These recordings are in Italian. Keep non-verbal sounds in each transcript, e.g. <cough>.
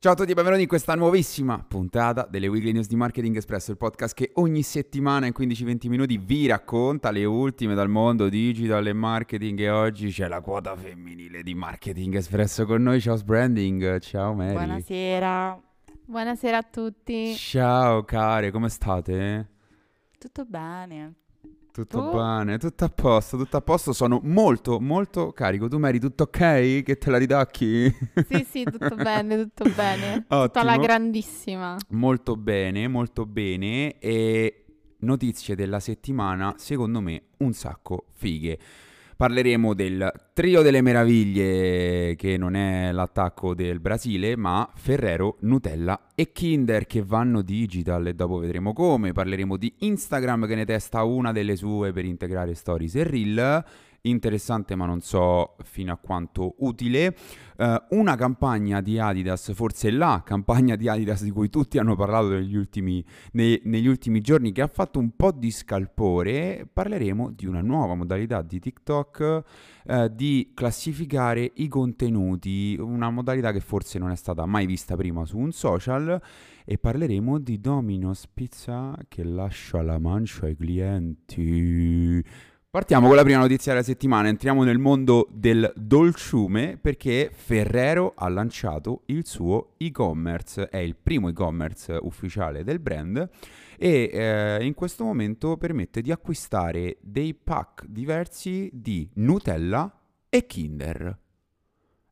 Ciao a tutti e benvenuti in questa nuovissima puntata delle Weekly News di Marketing Espresso, il podcast che ogni settimana in 15-20 minuti vi racconta le ultime dal mondo digital e marketing e oggi c'è la quota femminile di Marketing Espresso con noi. Ciao Branding, ciao Mary. Buonasera. Buonasera a tutti. Ciao care, come state? Tutto bene. Tutto Tu? bene, tutto a posto, tutto a posto. Sono molto, molto carico. Tu Mary, tutto ok? Che te la ridacchi? Sì, sì, tutto <laughs> bene, tutto bene. Ottimo. la grandissima. Molto bene, molto bene. E notizie della settimana, secondo me, un sacco fighe. Parleremo del trio delle meraviglie, che non è l'attacco del Brasile, ma Ferrero, Nutella e Kinder che vanno digital e dopo vedremo come. Parleremo di Instagram che ne testa una delle sue per integrare stories e reel. Interessante ma non so fino a quanto utile. Eh, una campagna di Adidas, forse la campagna di Adidas di cui tutti hanno parlato negli ultimi, nei- negli ultimi giorni, che ha fatto un po' di scalpore. Parleremo di una nuova modalità di TikTok eh, di classificare i contenuti, una modalità che forse non è stata mai vista prima su un social. E parleremo di Domino's Pizza che lascia la mancia ai clienti. Partiamo con la prima notizia della settimana, entriamo nel mondo del dolciume perché Ferrero ha lanciato il suo e-commerce, è il primo e-commerce ufficiale del brand e eh, in questo momento permette di acquistare dei pack diversi di Nutella e Kinder.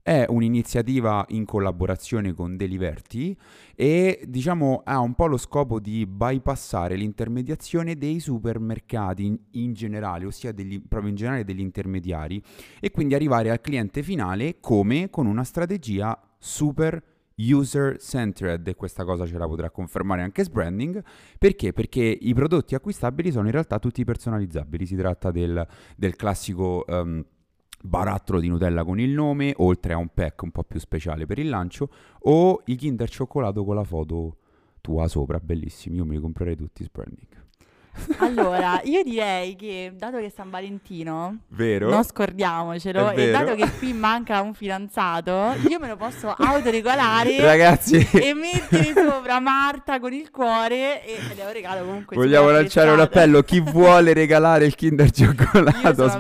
È un'iniziativa in collaborazione con Deliverti e diciamo ha un po' lo scopo di bypassare l'intermediazione dei supermercati in, in generale, ossia degli- proprio in generale degli intermediari e quindi arrivare al cliente finale come? Con una strategia super user centered e questa cosa ce la potrà confermare anche Sbranding perché? Perché i prodotti acquistabili sono in realtà tutti personalizzabili, si tratta del, del classico ehm, barattolo di Nutella con il nome, oltre a un pack un po' più speciale per il lancio, o i Kinder cioccolato con la foto tua sopra, bellissimi, io me li comprerei tutti Sbranding. Allora, io direi che dato che è San Valentino, Vero? non scordiamocelo, e dato che qui manca un fidanzato, io me lo posso <laughs> autoregolare Ragazzi, e mettere sopra Marta con il cuore e è un regalo comunque vogliamo lanciare un appello, chi vuole regalare il Kinder <laughs> Io cioccolato a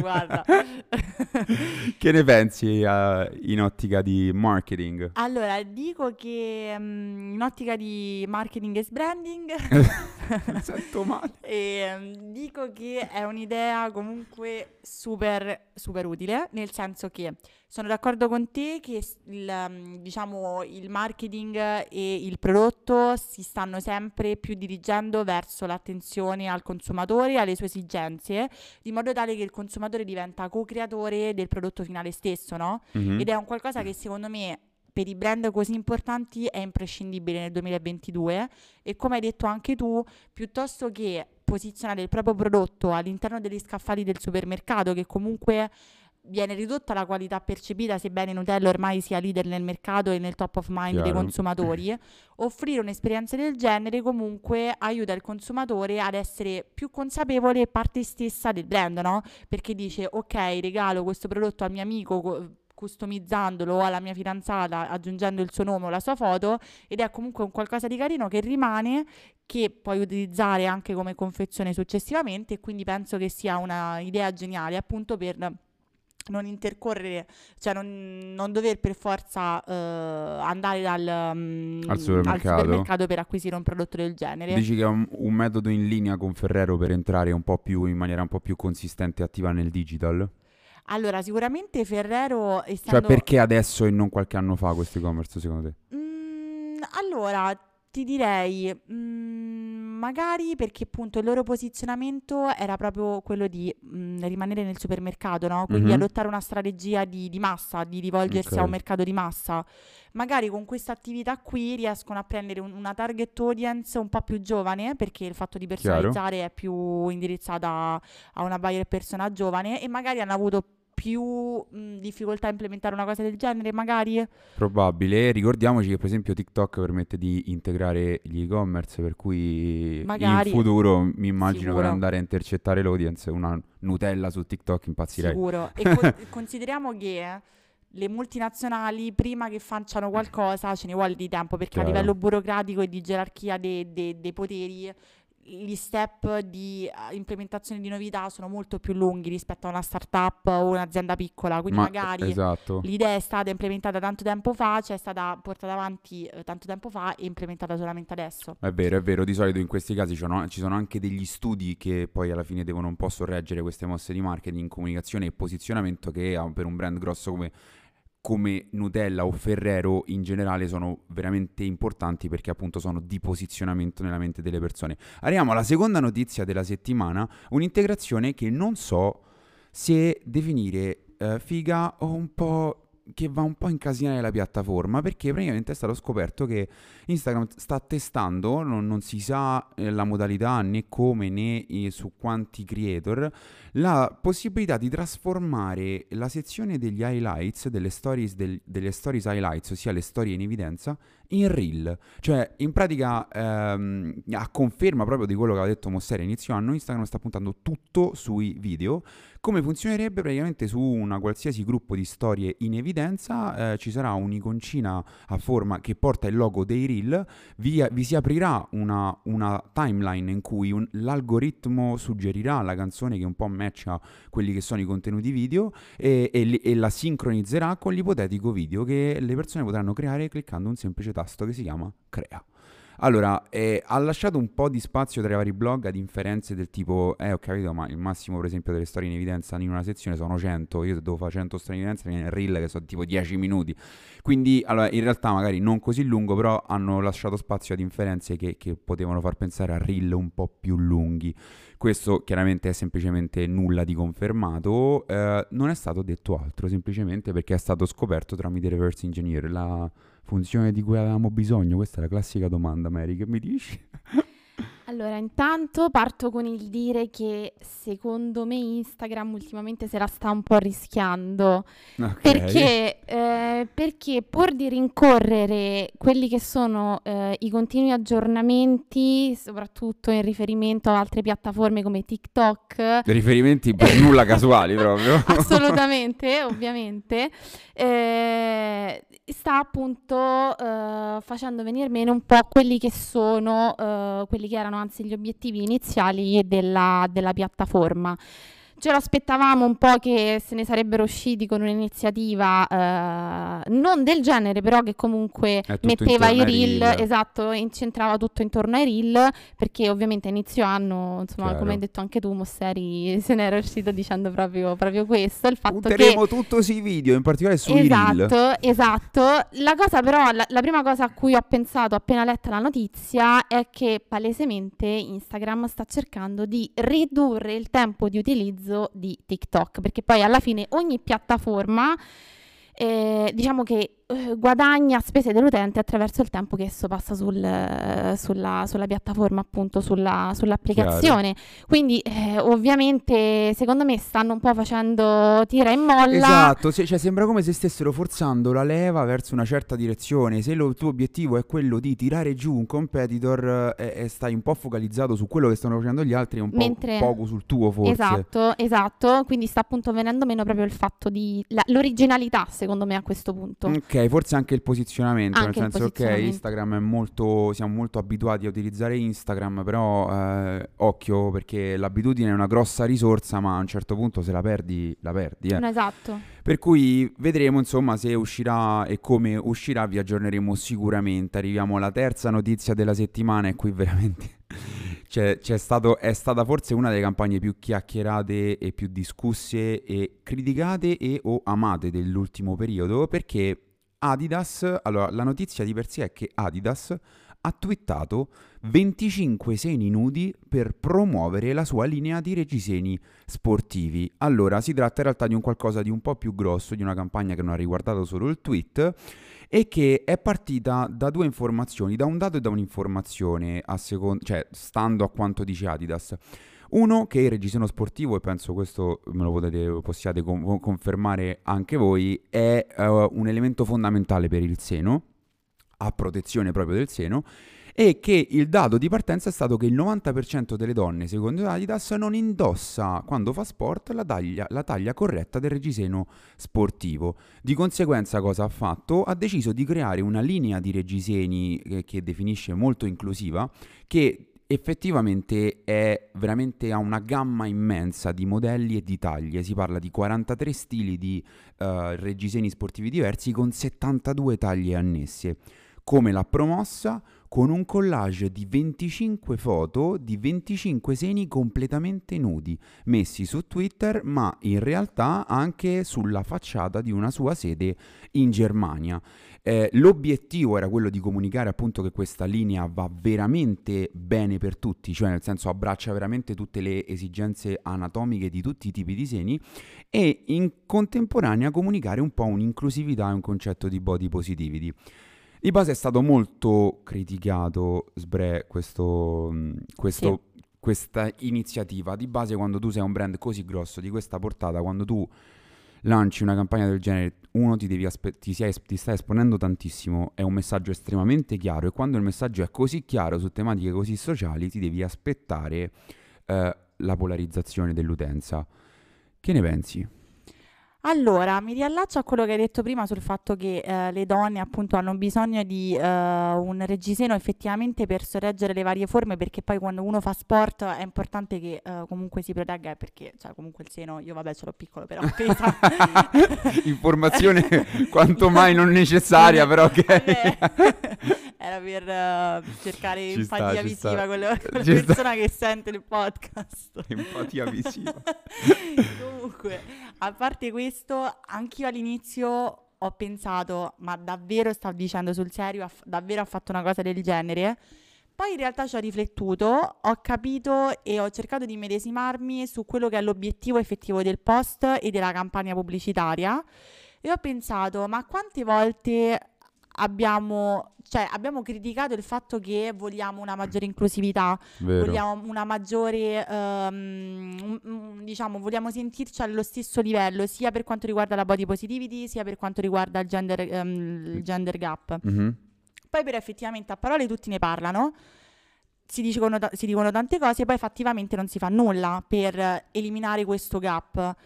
guarda. <laughs> che ne pensi eh, in ottica di marketing? Allora, dico che mm, in ottica di marketing e branding Mi <laughs> sento male. E, ehm, dico che è un'idea comunque super, super utile, nel senso che sono d'accordo con te che il, ehm, diciamo, il marketing e il prodotto si stanno sempre più dirigendo verso l'attenzione al consumatore e alle sue esigenze, di modo tale che il consumatore diventa co-creatore del prodotto finale stesso, no? Mhm. Ed è un qualcosa che secondo me per i brand così importanti è imprescindibile nel 2022 e come hai detto anche tu, piuttosto che posizionare il proprio prodotto all'interno degli scaffali del supermercato che comunque viene ridotta la qualità percepita, sebbene Nutella ormai sia leader nel mercato e nel top of mind dei Chiaro. consumatori, <clears throat> offrire un'esperienza del genere comunque aiuta il consumatore ad essere più consapevole e parte stessa del brand, no? Perché dice ok, regalo questo prodotto al mio amico co- customizzandolo o alla mia fidanzata aggiungendo il suo nome o la sua foto ed è comunque un qualcosa di carino che rimane che puoi utilizzare anche come confezione successivamente e quindi penso che sia una idea geniale appunto per non intercorrere, cioè non, non dover per forza eh, andare dal, mm, Al supermercato. supermercato per acquisire un prodotto del genere. Dici che è un, un metodo in linea con Ferrero per entrare un po' più in maniera un po' più consistente e attiva nel digital? Allora, sicuramente Ferrero, Cioè essendo... perché adesso e non qualche anno fa questo e-commerce secondo te? Mm, allora, ti direi, mm, magari perché appunto il loro posizionamento era proprio quello di mm, rimanere nel supermercato, no? Quindi Mhm. adottare una strategia di, di massa, di rivolgersi a Ok. un mercato di massa. Magari con questa attività qui riescono a prendere un- una target audience un po' più giovane, perché il fatto di personalizzare è più indirizzata a una buyer persona giovane e magari hanno avuto più mh, difficoltà a implementare una cosa del genere, magari. Probabile. Ricordiamoci che per esempio TikTok permette di integrare gli e-commerce, per cui Magari. in futuro mi immagino per Sicuro. andare a intercettare l'audience una Nutella su TikTok impazzirei. Sicuro. E con- <laughs> consideriamo che le multinazionali prima che facciano qualcosa ce ne vuole di tempo perché Chiaro. a livello burocratico e di gerarchia de- de- dei poteri gli step di eh, implementazione di novità sono molto più lunghi rispetto a una startup o un'azienda piccola, quindi Ma- magari Esatto. l'idea è stata implementata tanto tempo fa, cioè è stata portata avanti eh, tanto tempo fa e implementata solamente adesso. È vero, è vero, di solito in questi casi ci sono, anche degli studi che poi alla fine devono un po' sorreggere queste mosse di marketing, comunicazione e posizionamento che ah, per un brand grosso come, come Nutella o Ferrero in generale sono veramente importanti perché appunto sono di posizionamento nella mente delle persone. Arriviamo alla seconda notizia della settimana, un'integrazione che non so se definire eh, figa o un po' che va un po' a incasinare la piattaforma perché praticamente è stato scoperto che Instagram sta testando, non, non si sa eh, la modalità né come né eh, su quanti creator, la possibilità di trasformare la sezione degli highlights, delle stories, del- delle stories highlights, ossia le storie in evidenza, in reel. Cioè, in pratica, ehm, a conferma proprio di quello che aveva detto Mosseri inizio anno, Instagram sta puntando tutto sui video. Come funzionerebbe praticamente su una qualsiasi gruppo di storie in evidenza, eh, ci sarà un'iconcina a forma che porta il logo dei reel, vi, vi si aprirà una, una timeline in cui un- l'algoritmo suggerirà la canzone che un po' matcha quelli che sono i contenuti video e, e e la sincronizzerà con l'ipotetico video che le persone potranno creare cliccando un semplice tasto che si chiama crea. Allora, eh, ha lasciato un po' di spazio tra i vari blog ad inferenze del tipo, eh ho capito, ma il massimo per esempio delle storie in evidenza in una sezione sono 100, io se devo fare 100 storie in evidenza mi viene il reel che sono tipo 10 minuti. Quindi, allora, in realtà magari non così lungo, però hanno lasciato spazio ad inferenze che, che potevano far pensare a reel un po' più lunghi. Questo chiaramente è semplicemente nulla di confermato, eh, non è stato detto altro, semplicemente perché è stato scoperto tramite reverse engineer la funzione di cui avevamo bisogno. Questa è la classica domanda, Mary, che mi dici? Allora, intanto parto con il dire che secondo me Instagram ultimamente se la sta un po' rischiando. Ok. Perché, eh, perché pur di rincorrere quelli che sono eh, i continui aggiornamenti, soprattutto in riferimento ad altre piattaforme come TikTok, Riferimenti per <laughs> nulla casuali proprio. assolutamente, <laughs> ovviamente, eh, sta appunto eh, facendo venire meno un po' quelli che sono, eh, quelli che erano anzi gli obiettivi iniziali della, della piattaforma. Ce lo aspettavamo un po' che se ne sarebbero usciti con un'iniziativa eh, non del genere, però che comunque metteva i reel, reel. esatto, incentrava tutto intorno ai reel, perché ovviamente a inizio anno, insomma, Chiaro. come hai detto anche tu, Mosseri se ne era uscito dicendo proprio, proprio questo, il fatto che... Punteremo tutto sui video, in particolare sui reel. Esatto, esatto. La cosa però, la, la prima cosa a cui ho pensato appena letta la notizia è che palesemente Instagram sta cercando di ridurre il tempo di utilizzo di TikTok, perché poi alla fine ogni piattaforma eh, diciamo che eh, guadagna spese dell'utente attraverso il tempo che esso passa sul, eh, sulla, sulla piattaforma, appunto sulla, sull'applicazione. Quindi eh, ovviamente secondo me stanno un po' facendo tira e molla. Esatto, se- cioè sembra come se stessero forzando la leva verso una certa direzione. Se lo- il tuo obiettivo è quello di tirare giù un competitor eh, e, stai un po' focalizzato su quello che stanno facendo gli altri e un po' Mentre- poco sul tuo forse. Esatto, esatto, quindi sta appunto venendo meno proprio il fatto di la- l'originalità, secondo me, a questo punto. Ok, forse anche il posizionamento, Anche nel senso ok, posizionamento. Instagram è molto, siamo molto abituati a utilizzare Instagram, però eh, occhio perché l'abitudine è una grossa risorsa, ma a un certo punto se la perdi, la perdi. eh. Esatto. Per cui vedremo insomma se uscirà e come uscirà, vi aggiorneremo sicuramente. Arriviamo alla terza notizia della settimana e qui <laughs> veramente c'è, c'è stato, è stata forse una delle campagne più chiacchierate e più discusse e criticate e o amate dell'ultimo periodo perché Adidas, allora la notizia di per sé è che Adidas ha twittato 25 seni nudi per promuovere la sua linea di reggiseni sportivi. Allora, si tratta in realtà di un qualcosa di un po' più grosso, di una campagna che non ha riguardato solo il tweet e che è partita da due informazioni, da un dato e da un'informazione, a secon- cioè stando a quanto dice Adidas. Uno che il reggiseno sportivo, e penso questo me lo potete, possiate con- confermare anche voi, è eh, un elemento fondamentale per il seno, a protezione proprio del seno, e che il dato di partenza è stato che il 90% delle donne, secondo Adidas, non indossa quando fa sport la taglia, la taglia corretta del reggiseno sportivo. Di conseguenza cosa ha fatto? Ha deciso di creare una linea di reggiseni che, che definisce molto inclusiva, che effettivamente è veramente ha una gamma immensa di modelli e di taglie. Si parla di 43 stili di uh, reggiseni sportivi diversi con 72 taglie annesse. Come l'ha promossa? Con un collage di 25 foto di 25 seni completamente nudi, messi su Twitter, ma in realtà anche sulla facciata di una sua sede in Germania. Eh, l'obiettivo era quello di comunicare appunto che questa linea va veramente bene per tutti, cioè nel senso abbraccia veramente tutte le esigenze anatomiche di tutti i tipi di seni e in contemporanea comunicare un po' un'inclusività e un concetto di body positivity. Di base è stato molto criticato, Sbre, questo, questo, sì. questa iniziativa. Di base quando tu sei un brand così grosso, di questa portata, quando tu lanci una campagna del genere, uno ti, devi aspe- ti, sei, ti stai esponendo tantissimo, è un messaggio estremamente chiaro e quando il messaggio è così chiaro su tematiche così sociali ti devi aspettare eh, la polarizzazione dell'utenza. Che ne pensi? Allora, mi riallaccio a quello che hai detto prima sul fatto che eh, le donne appunto hanno bisogno di eh, un reggiseno effettivamente per sorreggere le varie forme perché poi quando uno fa sport è importante che eh, comunque si protegga perché cioè, comunque il seno, io vabbè ce l'ho piccolo però pesa. <laughs> Informazione <laughs> quanto mai non necessaria però che... <laughs> Era per uh, cercare ci empatia sta, visiva con, le, con la <laughs> persona sta. che sente il podcast. Empatia visiva. <laughs> comunque, a parte questo anch'io all'inizio ho pensato, ma davvero sta dicendo sul serio, aff- davvero ha fatto una cosa del genere? Poi in realtà ci ho riflettuto, ho capito e ho cercato di medesimarmi su quello che è l'obiettivo effettivo del post e della campagna pubblicitaria e ho pensato, ma quante volte abbiamo, cioè, abbiamo criticato il fatto che vogliamo una maggiore inclusività, Vero. vogliamo una maggiore, um, diciamo, vogliamo sentirci allo stesso livello, sia per quanto riguarda la body positivity, sia per quanto riguarda il gender, um, il gender gap. Mm-hmm. Poi però effettivamente a parole tutti ne parlano, si dicono, si dicono tante cose, poi effettivamente non si fa nulla per eliminare questo gap.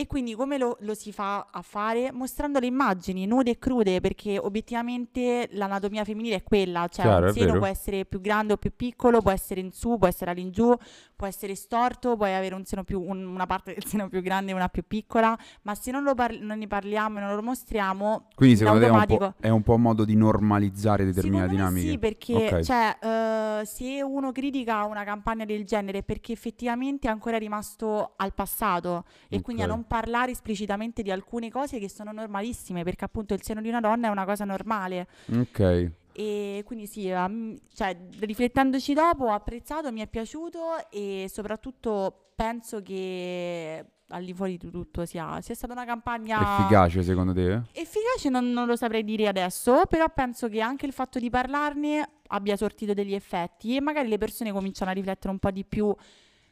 E quindi come lo, lo, si fa a fare? Mostrando le immagini nude e crude, perché obiettivamente l'anatomia femminile è quella, cioè Chiaro, un seno può essere più grande o più piccolo, può essere in su, può essere all'ingiù, può essere storto, puoi avere un seno più, un, una parte del seno più grande e una più piccola, ma se non, par- non, ne parliamo e non lo mostriamo, quindi secondo te è un, po', è un po' un modo di normalizzare determinate dinamiche? Sì, perché okay. cioè, uh, se uno critica una campagna del genere è perché effettivamente è ancora rimasto al passato e okay. quindi a non parlare esplicitamente di alcune cose che sono normalissime, perché appunto il seno di una donna è una cosa normale. Ok. E quindi sì, um, cioè, riflettendoci dopo ho apprezzato, mi è piaciuto e soprattutto penso che al di fuori di tutto sia, sia stata una campagna efficace secondo te? Efficace non, non, lo saprei dire adesso, però penso che anche il fatto di parlarne abbia sortito degli effetti e magari le persone cominciano a riflettere un po' di più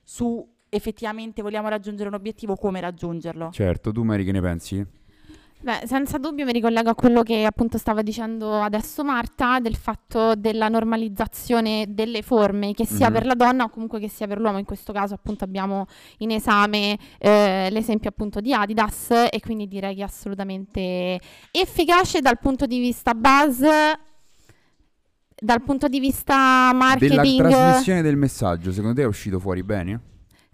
su effettivamente vogliamo raggiungere un obiettivo, come raggiungerlo. Certo, tu Mary che ne pensi? Beh, senza dubbio mi ricollego a quello che appunto stava dicendo adesso Marta, del fatto della normalizzazione delle forme, che sia mm-hmm. per la donna o comunque che sia per l'uomo. In questo caso appunto abbiamo in esame eh, l'esempio appunto di Adidas e quindi direi che è assolutamente efficace dal punto di vista buzz dal punto di vista marketing della trasmissione del messaggio secondo te è uscito fuori bene?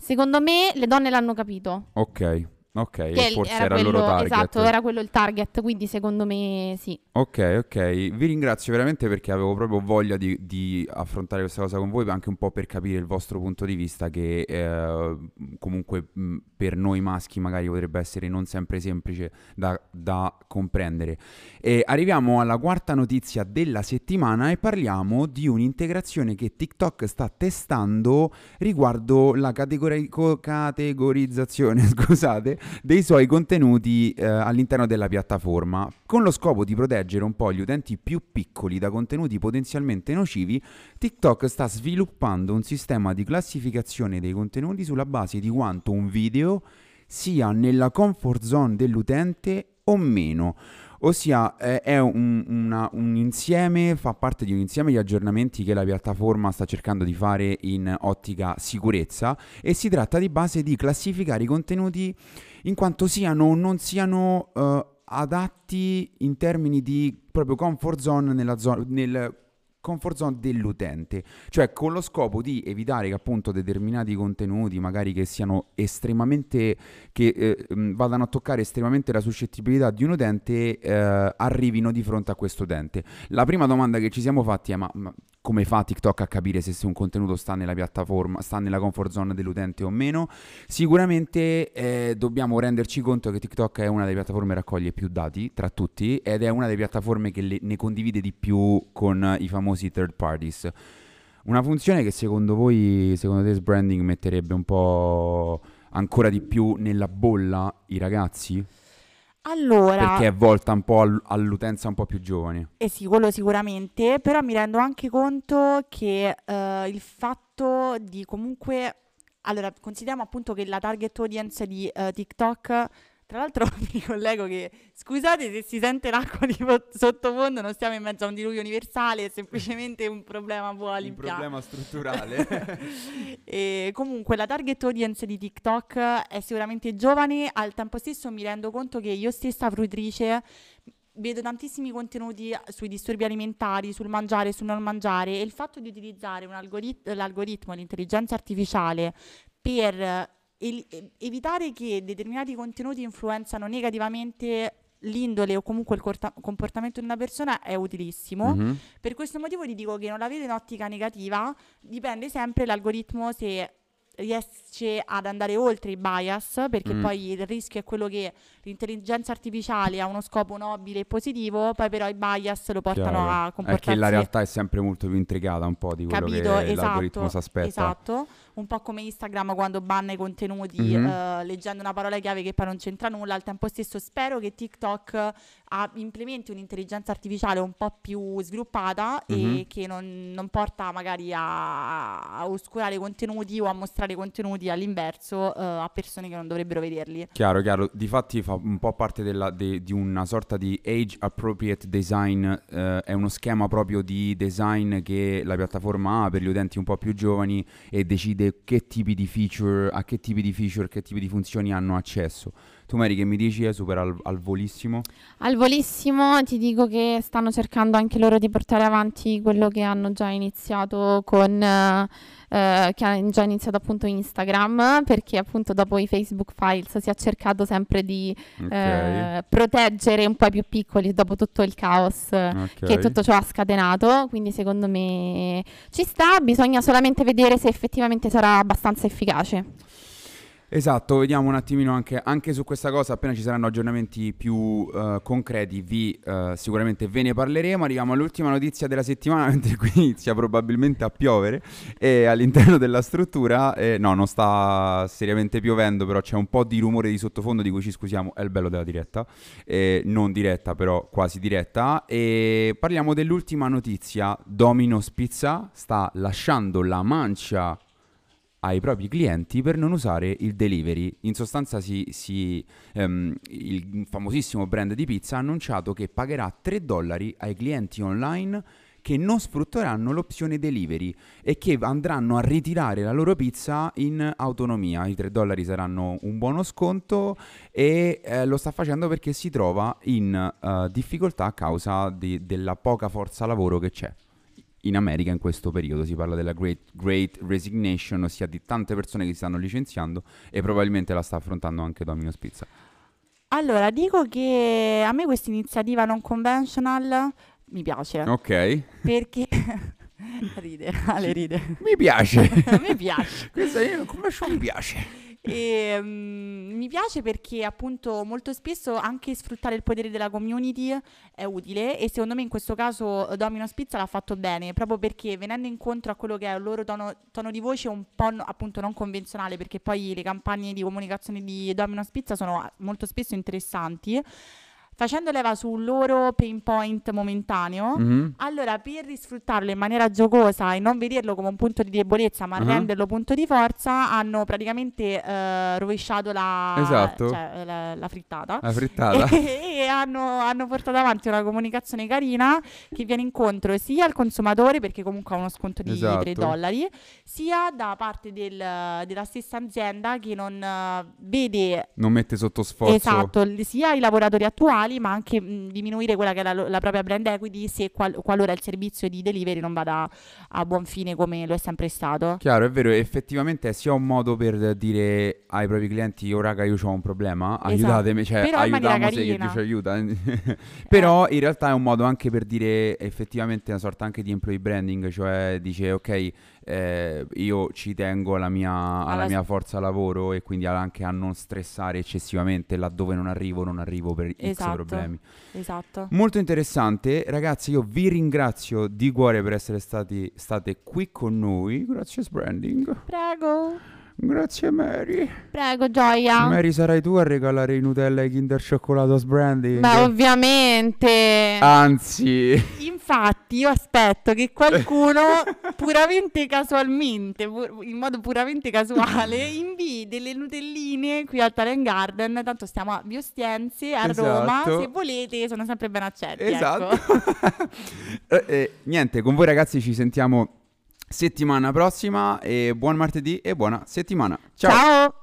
Secondo me le donne l'hanno capito. Ok. Ok, che forse era, era quello, il loro target. Esatto, era quello il target, quindi secondo me sì. Ok, ok. Vi ringrazio veramente perché avevo proprio voglia di, di, affrontare questa cosa con voi, anche un po' per capire il vostro punto di vista, che eh, comunque mh, per noi maschi magari potrebbe essere non sempre semplice da, da comprendere. E arriviamo alla quarta notizia della settimana e parliamo di un'integrazione che TikTok sta testando riguardo la categori- categorizzazione, <laughs> scusate dei suoi contenuti eh, all'interno della piattaforma. Con lo scopo di proteggere un po' gli utenti più piccoli da contenuti potenzialmente nocivi, TikTok sta sviluppando un sistema di classificazione dei contenuti sulla base di quanto un video sia nella comfort zone dell'utente o meno. Ossia eh, è un, una- un insieme, fa parte di un insieme di aggiornamenti che la piattaforma sta cercando di fare in ottica sicurezza e si tratta di base di classificare i contenuti in quanto siano o non siano eh, adatti in termini di proprio comfort zone nella zona, nel comfort zone dell'utente, cioè con lo scopo di evitare che appunto determinati contenuti, magari che siano estremamente, che eh, mh, vadano a toccare estremamente la suscettibilità di un utente, eh, arrivino di fronte a questo utente. La prima domanda che ci siamo fatti è ma, ma come fa TikTok a capire se, se un contenuto sta nella piattaforma, sta nella comfort zone dell'utente o meno? Sicuramente eh, dobbiamo renderci conto che TikTok è una delle piattaforme che raccoglie più dati tra tutti ed è una delle piattaforme che le- ne condivide di più con i famosi third parties. Una funzione che secondo voi, secondo te, Branding metterebbe un po' ancora di più nella bolla i ragazzi? Allora, Perché è volta un po' all- all'utenza un po' più giovane. Eh sì, quello sicuramente, però mi rendo anche conto che eh, il fatto di comunque, allora, consideriamo appunto che la target audience di eh, TikTok, tra l'altro <laughs> mi collego che, scusate se si sente l'acqua <laughs> di fo- sottofondo, non stiamo in mezzo a un diluvio universale, è semplicemente un problema poi all'impianto. strutturale. <laughs> E comunque la target audience di TikTok è sicuramente giovane, al tempo stesso mi rendo conto che io stessa fruitrice vedo tantissimi contenuti sui disturbi alimentari, sul mangiare, sul non mangiare e il fatto di utilizzare un algorit- l'algoritmo, l'intelligenza artificiale per evitare che determinati contenuti influenzano negativamente l'indole o comunque il corta- comportamento di una persona è utilissimo. Mhm. Per questo motivo ti dico che non la vedo in ottica negativa, dipende sempre l'algoritmo se riesce ad andare oltre i bias, perché Mm. poi il rischio è quello che l'intelligenza artificiale ha uno scopo nobile e positivo, poi però i bias lo portano Chiaro. a È comportarsi che la realtà è sempre molto più intricata un po' di quello Capito, che l'algoritmo esatto, si aspetta. esatto, un po' come Instagram quando banna i contenuti Mhm. eh, leggendo una parola chiave che poi non c'entra nulla, al tempo stesso spero che TikTok ha- implementi un'intelligenza artificiale un po' più sviluppata Mhm. e che non, non porta magari a, a oscurare i contenuti o a mostrare contenuti all'inverso eh, a persone che non dovrebbero vederli. Chiaro, chiaro. Difatti fa un po' parte della- de- di una sorta di age appropriate design, eh, è uno schema proprio di design che la piattaforma ha per gli utenti un po' più giovani e decide che tipi di feature, a che tipi di feature, che tipi di funzioni hanno accesso. Tu Mary che mi dici è super al, al volissimo? Al volissimo ti dico che stanno cercando anche loro di portare avanti quello che hanno già iniziato con eh, eh, che hanno già iniziato appunto Instagram, perché appunto dopo i Facebook Files si è cercato sempre di Ok. eh, proteggere un po' i più piccoli dopo tutto il caos eh, ok. che tutto ciò ha scatenato, quindi secondo me ci sta, bisogna solamente vedere se effettivamente sarà abbastanza efficace. Esatto, vediamo un attimino anche, anche su questa cosa, appena ci saranno aggiornamenti più eh, concreti vi eh, sicuramente ve ne parleremo. Arriviamo all'ultima notizia della settimana, <laughs> mentre qui inizia probabilmente a piovere e all'interno della struttura, eh, no non sta seriamente piovendo, però c'è un po' di rumore di sottofondo di cui ci scusiamo, è il bello della diretta, eh, non diretta però quasi diretta. E parliamo dell'ultima notizia, Domino's Pizza sta lasciando la mancia ai propri clienti per non usare il delivery. In sostanza si, si, ehm, il famosissimo brand di pizza ha annunciato che pagherà 3 dollari ai clienti online che non sfrutteranno l'opzione delivery e che andranno a ritirare la loro pizza in autonomia. I 3 dollari saranno un buono sconto e eh, lo sta facendo perché si trova in eh, difficoltà a causa di- della poca forza lavoro che c'è in America in questo periodo si parla della great, great resignation, ossia di tante persone che si stanno licenziando e probabilmente la sta affrontando anche Domino's Pizza. Allora, dico che a me questa iniziativa non conventional mi piace Ok, perché <laughs> ride, Ale ride. mi piace. <laughs> Me piace. Questa io come mi piace. E, mm, mi piace perché appunto molto spesso anche sfruttare il potere della community è utile e secondo me in questo caso eh, Domino's Pizza l'ha fatto bene proprio perché venendo incontro a quello che è il loro tono, tono di voce un po' no- appunto non convenzionale perché poi le campagne di comunicazione di Domino's Pizza sono molto spesso interessanti facendo leva sul loro pain point momentaneo. Mhm. Allora, per risfruttarlo in maniera giocosa e non vederlo come un punto di debolezza, ma Ah. renderlo punto di forza, hanno praticamente eh, rovesciato la, Esatto. cioè, la, la frittata. La frittata. <laughs> E, e hanno, hanno portato avanti una comunicazione carina che viene incontro sia al consumatore, perché comunque ha uno sconto di Esatto. 3 dollari, sia da parte del- della stessa azienda che non eh, vede non mette sotto sforzo. Esatto, sia i lavoratori attuali, ma anche mh, diminuire quella che è la, la propria brand equity se qual- qualora il servizio di delivery non vada a buon fine come lo è sempre stato. Chiaro, è vero, effettivamente è sia un modo per dire ai propri clienti, oh raga, io ho un problema, aiutatemi, cioè Esatto. Però in maniera aiutiamo se che. Dio ci aiuta. <laughs> Però in realtà è un modo anche per dire effettivamente una sorta anche di employee branding, cioè dice ok, eh, io ci tengo alla mia, alla Alla- mia forza lavoro e quindi anche a non stressare eccessivamente laddove non arrivo, non arrivo per Esatto. problemi. Esatto. Molto interessante, ragazzi. Io vi ringrazio di cuore per essere stati state qui con noi. Grazie, Branding. Prego. Grazie, Mary. Prego, Gioia. Mary, sarai tu a regalare i Nutella e i Kinder Cioccolato Branding? Beh, ovviamente. Anzi, Infatti, io aspetto che qualcuno <laughs> puramente casualmente, pu- in modo puramente casuale, <laughs> invii delle nutelline qui al Talent Garden. Tanto stiamo a Biostiense, a Roma. Esatto. Se volete, sono sempre ben accetti. esatto. Ecco. <laughs> Eh, eh, niente, con voi ragazzi ci sentiamo settimana prossima e buon martedì e buona settimana. Ciao. Ciao.